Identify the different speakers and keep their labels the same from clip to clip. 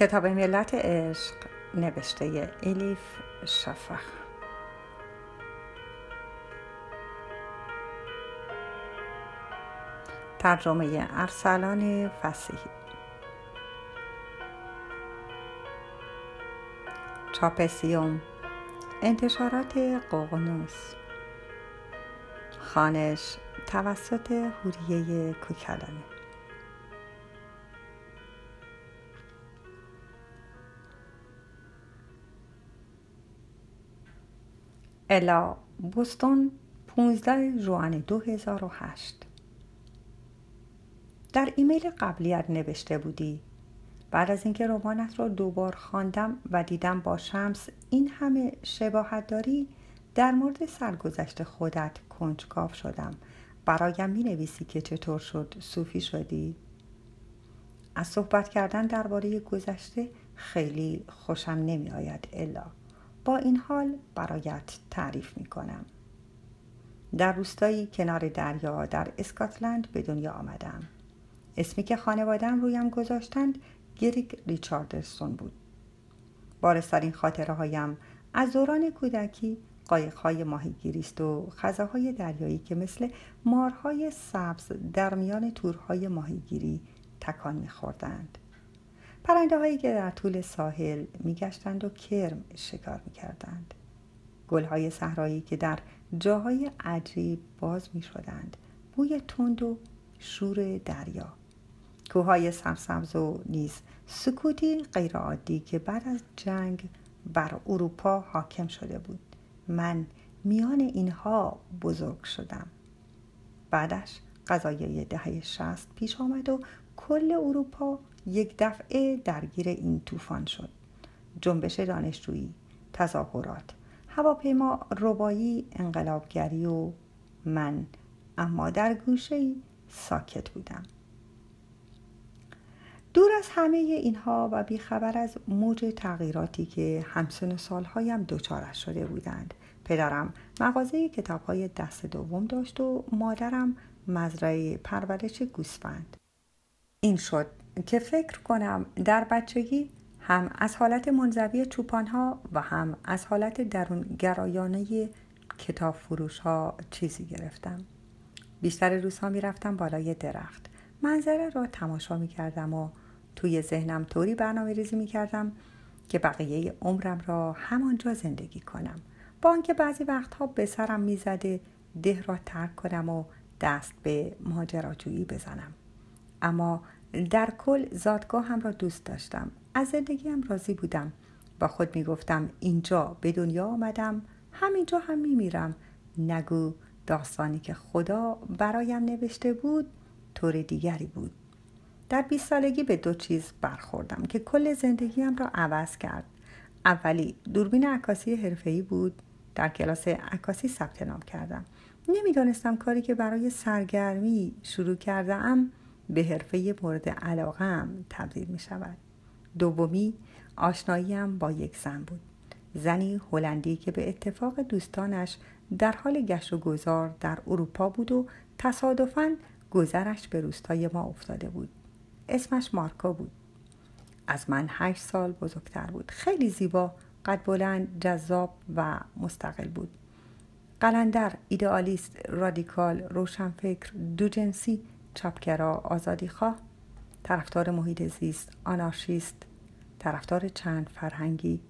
Speaker 1: کتاب ملت عشق نوشته الیف شفق. ترجمه ارسلان فسیحی. چاپسیوم انتشارات قوقنوس. خانش توسط هوریه کوکلانی. الا بوستون 15 جوان 2008 در ایمیل قبلیت نوشته بودی. بعد از اینکه رمانت را دوبار خواندم و دیدم با شمس این همه شباهت داری در مورد سرگذشت خودت کنجکاو شدم. برایم می نویسی که چطور شد؟ صوفی شدی؟ از صحبت کردن درباره گذشته خیلی خوشم نمی آید الا. با این حال برایت تعریف می کنم. در روستایی کنار دریا در اسکاتلند به دنیا آمدم. اسمی که خانوادم رویم گذاشتند گریگ ریچاردسون بود. بارسترین خاطره هایم از دوران کودکی قایقهای ماهیگیری است و خزاهای دریایی که مثل مارهای سبز در میان تورهای ماهیگیری تکان میخوردند پرنده هایی که در طول ساحل میگشتند و کرم شکار می‌کردند. گل های صحرایی که در جاهای عجیب باز می شدند بوی تند و شور دریا. کوههای سرسبز و نیز سکوتی غیرعادی که بعد از جنگ بر اروپا حاکم شده بود. من میان اینها بزرگ شدم. بعدش قضایای دهه شست پیش آمد و کل اروپا یک دفعه درگیر این طوفان شد. جنبش دانشجویی تظاهرات هواپیما ربایی انقلابگری و من. اما در گوشه ساکت بودم. دور از همه اینها و بیخبر از موج تغییراتی که همسن سالهایم دچارش شده بودند پدرم مغازه کتاب های دست دوم داشت و مادرم مزرعه پرورش گوسفند. شد که فکر کنم در بچگی هم از حالت منزوی چوپان ها و هم از حالت درون گرایانه کتاب فروش ها چیزی گرفتم. بیشتر روزها می رفتم بالای درخت. منظره را تماشا می کردم و توی ذهنم طوری برنامه ریزی می کردم که بقیه عمرم را همانجا زندگی کنم. با آنکه بعضی وقتها به سرم می‌زده ده را ترک کنم و دست به ماجراجویی بزنم. اما در کل زادگاه هم را دوست داشتم. از زندگیم راضی بودم. با خود می‌گفتم اینجا به دنیا آمدم همینجا هم میمیرم نگو داستانی که خدا برایم نوشته بود طور دیگری بود. در 20 سالگی به دو چیز برخوردم که کل زندگیم را عوض کرد. اولی دوربین عکاسی حرفه‌ای بود. در کلاس عکاسی ثبت نام کردم. نمی‌دانستم کاری که برای سرگرمی شروع کرده ام به حرفه مورد علاقم تبدیل می شود دومی آشناییم با یک زن بود. زنی هلندی که به اتفاق دوستانش در حال گشت و گذار در اروپا بود و تصادفاً گذرش به روستای ما افتاده بود. اسمش مارکا بود. از من هشت سال بزرگتر بود. خیلی زیبا قد بلند جذاب و مستقل بود. قلندر ایدئالیست رادیکال روشنفکر دوجنسی چپگرا آزادیخواه طرفدار محیط زیست آنارشیست طرفدار چند فرهنگی.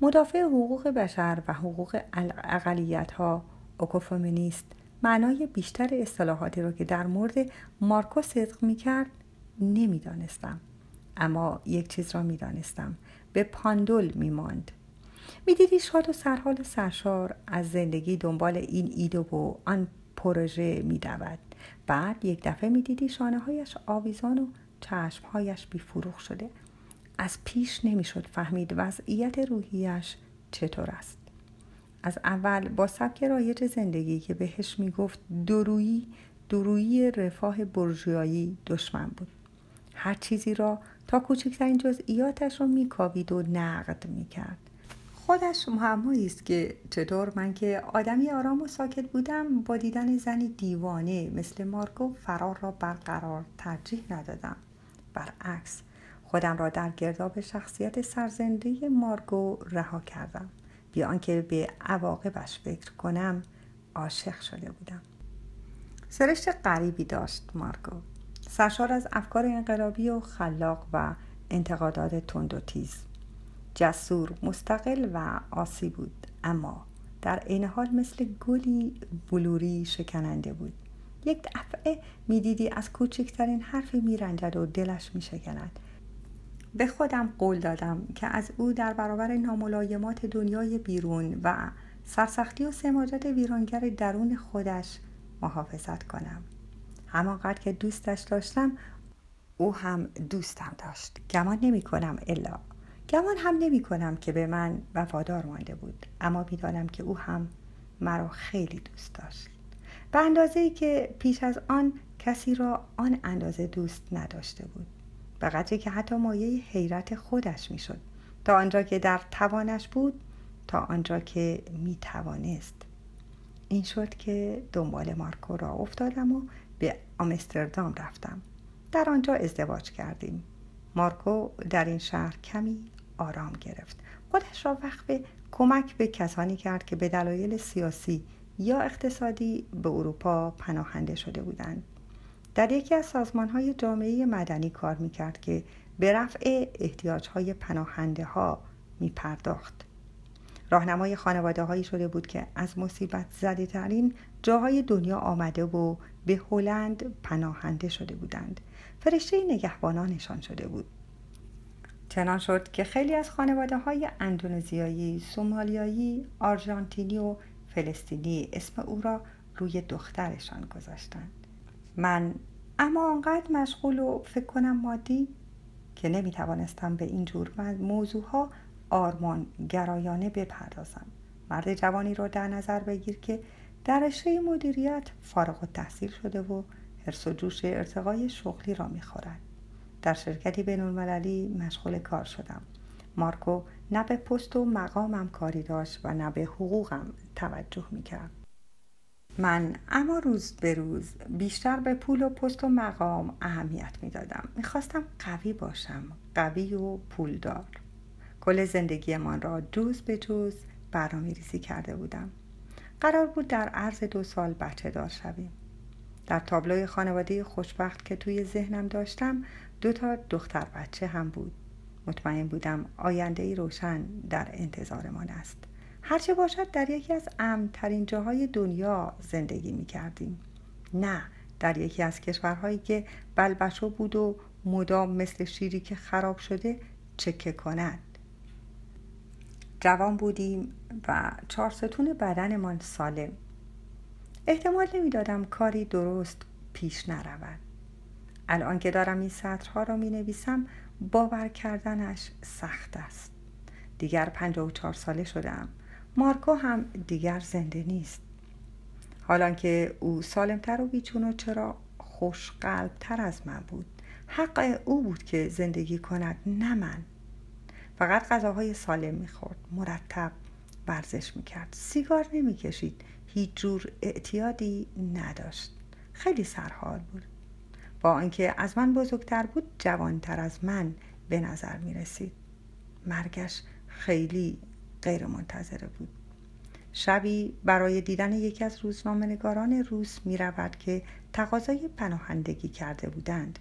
Speaker 1: مدافع حقوق بشر و حقوق اقلیت ها اوکوفمینیست معنای بیشتر اصطلاحاتی را که در مورد مارکو صدق می کرد نمی‌دانستم. اما یک چیز را می‌دانستم به پاندول می ماند می‌دیدی شاد و سرحال سرشار از زندگی دنبال این ایده و آن پروژه میدود. بعد یک دفعه می‌دیدی شانه هایش آویزان و چشمهایش بیفروغ شده. از پیش نمی‌شد فهمید وضعیت روحیش چطور است. از اول با سبک رایج زندگی که بهش می‌گفت درویی درویی رفاه برجویایی دشمن بود. هر چیزی را تا کوچکترین جزئیاتش را میکاوید و نقد می‌کرد. خودش معمایی است که چطور من که آدمی آرام و ساکت بودم با دیدن زنی دیوانه مثل مارکو فرار را برقرار ترجیح ندادم. برعکس خودم را در گرداب شخصیت سرزنده مارگو رها کردم. بی آنکه به عواقبش فکر کنم عاشق شده بودم. سرشت غریبی داشت مارگو سرشار از افکار انقلابی و خلاق و انتقادات تند و تیز. جسور مستقل و آسی بود. اما در عین حال مثل گلی بلوری شکننده بود. یک دفعه می‌دیدی از کوچکترین حرفی میرنجد و دلش میشکند. به خودم قول دادم که از او در برابر ناملایمات دنیای بیرون و سرسختی و سماجت ویرانگر درون خودش محافظت کنم. همانقدر که دوستش داشتم او هم دوستم داشت. گمان نمی کنم الا. گمان هم نمی کنم که به من وفادار مانده بود اما می‌دانم که او هم مرا خیلی دوست داشت. به اندازه ای که پیش از آن کسی را آن اندازه دوست نداشته بود. به قدری که حتی مایه حیرت خودش می‌شد. تا آنجا که در توانش بود تا آنجا که می توانست این شد که دنبال مارکو را افتادم و به آمستردام رفتم. در آنجا ازدواج کردیم. مارکو در این شهر کمی آرام گرفت خودش را وقت کمک به کسانی کرد که به دلایل سیاسی یا اقتصادی به اروپا پناهنده شده بودند در یکی از سازمان های جامعه مدنی کار می کرد که به رفع احتیاج های پناهنده ها می پرداخت. راهنمای خانواده هایی شده بود که از مصیبت زده ترین جاهای دنیا آمده و به هلند پناهنده شده بودند. فرشته نگهبانانشان شده بود. چنان شد که خیلی از خانواده های اندونزیایی، سومالیایی، آرژانتینی و فلسطینی اسم او را روی دخترشان گذاشتند. من اما آنقدر مشغول و فکر کنم مادی که نمی توانستم به این جور موضوع ها آرمان گرایانه بپردازم مرد جوانی را در نظر بگیر که در رشته مدیریت فارغ و تحصیل شده و حرس و جوش ارتقای شغلی را می‌خورد در شرکتی بینالمللی مشغول کار شدم. مارکو نه به پست و مقامم کاری داشت و نه به حقوقم توجه می‌کرد. من اما روز به روز بیشتر به پول و پست و مقام اهمیت می‌دادم. می‌خواستم قوی باشم قوی و پولدار. کل زندگیمان را جز به جز برنامه کرده بودم. قرار بود در عرض دو سال بچه دار شویم. در تابلوی خانواده خوشبخت که توی ذهنم داشتم دو تا دختر بچه هم بود. مطمئن بودم آینده ای روشن در انتظارمان است. هرچه باشد در یکی از امترین جاهای دنیا زندگی می کردیم نه در یکی از کشورهایی که بلبشو بود و مدام مثل شیری که خراب شده چکه کند. جوان بودیم و چهارستون بدنمان سالم. احتمال نمی‌دادم کاری درست پیش نرود. الان که دارم این سطرها را می نویسم باور کردنش سخت است. دیگر پنجاه و چهار ساله شدم مارکو هم دیگر زنده نیست. حالان که او سالمتر و بیچون و چرا خوشقلبتر از من بود حق او بود که زندگی کند نه من. فقط غذاهای سالم می‌خورد. مرتب ورزش می‌کرد. سیگار نمی‌کشید. هیچ جور اعتیادی نداشت. خیلی سرحال بود. با آنکه از من بزرگتر بود جوانتر از من به نظر می رسید. مرگش خیلی غیر منتظره بود. شبی برای دیدن یکی از روزنامهنگاران روس می رود که تقاضای پناهندگی کرده بودند.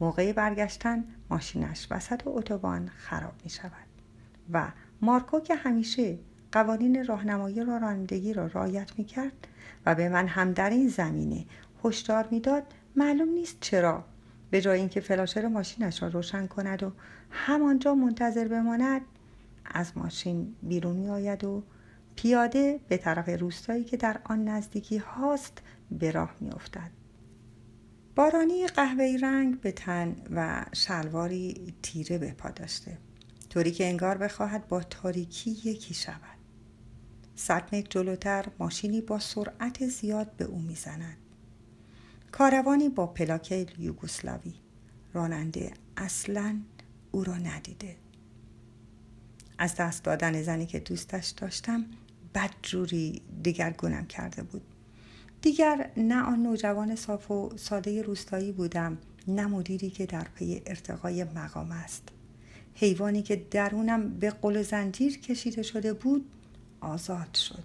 Speaker 1: موقع برگشتن ماشینش وسط اتوبان خراب می شود و مارکو که همیشه قوانین راهنمایی را رانندگی را رعایت می کرد و به من هم در این زمینه هشدار می‌داد. معلوم نیست چرا. به جای اینکه فلاشر ماشینش را روشن کند و همانجا منتظر بماند از ماشین بیرون می و پیاده به طرف روستایی که در آن نزدیکی هاست به راه می. بارانی قهوه‌ای رنگ به تن و شلواری تیره به پا داشته. طوری که انگار بخواهد با تاریکی یکی شود. صد متر جلوتر ماشینی با سرعت زیاد به او می‌زند. کاروانی با پلاکه یوگسلاوی. راننده اصلا او را ندیده. از دست دادن زنی که دوستش داشتم بدجوری دیگرگونم کرده بود. دیگر نه آن نوجوان صاف و ساده روستایی بودم نه مدیری که در پی ارتقای مقام است. حیوانی که درونم به قل زنجیر کشیده شده بود آزاد شد.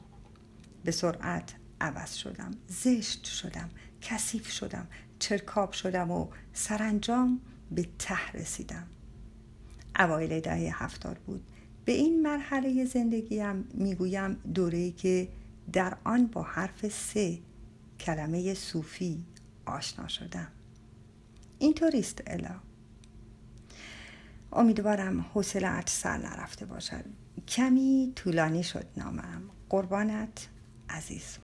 Speaker 1: به سرعت عوض شدم زشت شدم کثیف شدم چرکاب شدم و سرانجام به ته رسیدم. اوایل دهه هفتاد بود. به این مرحله زندگیم می‌گویم دوره‌ای که در آن با حرف سه کلمه صوفی آشنا شدم. اینطوریست الا. امیدوارم حوصلهات سر نرفته باشد. کمی طولانی شد نامم. قربانت عزیز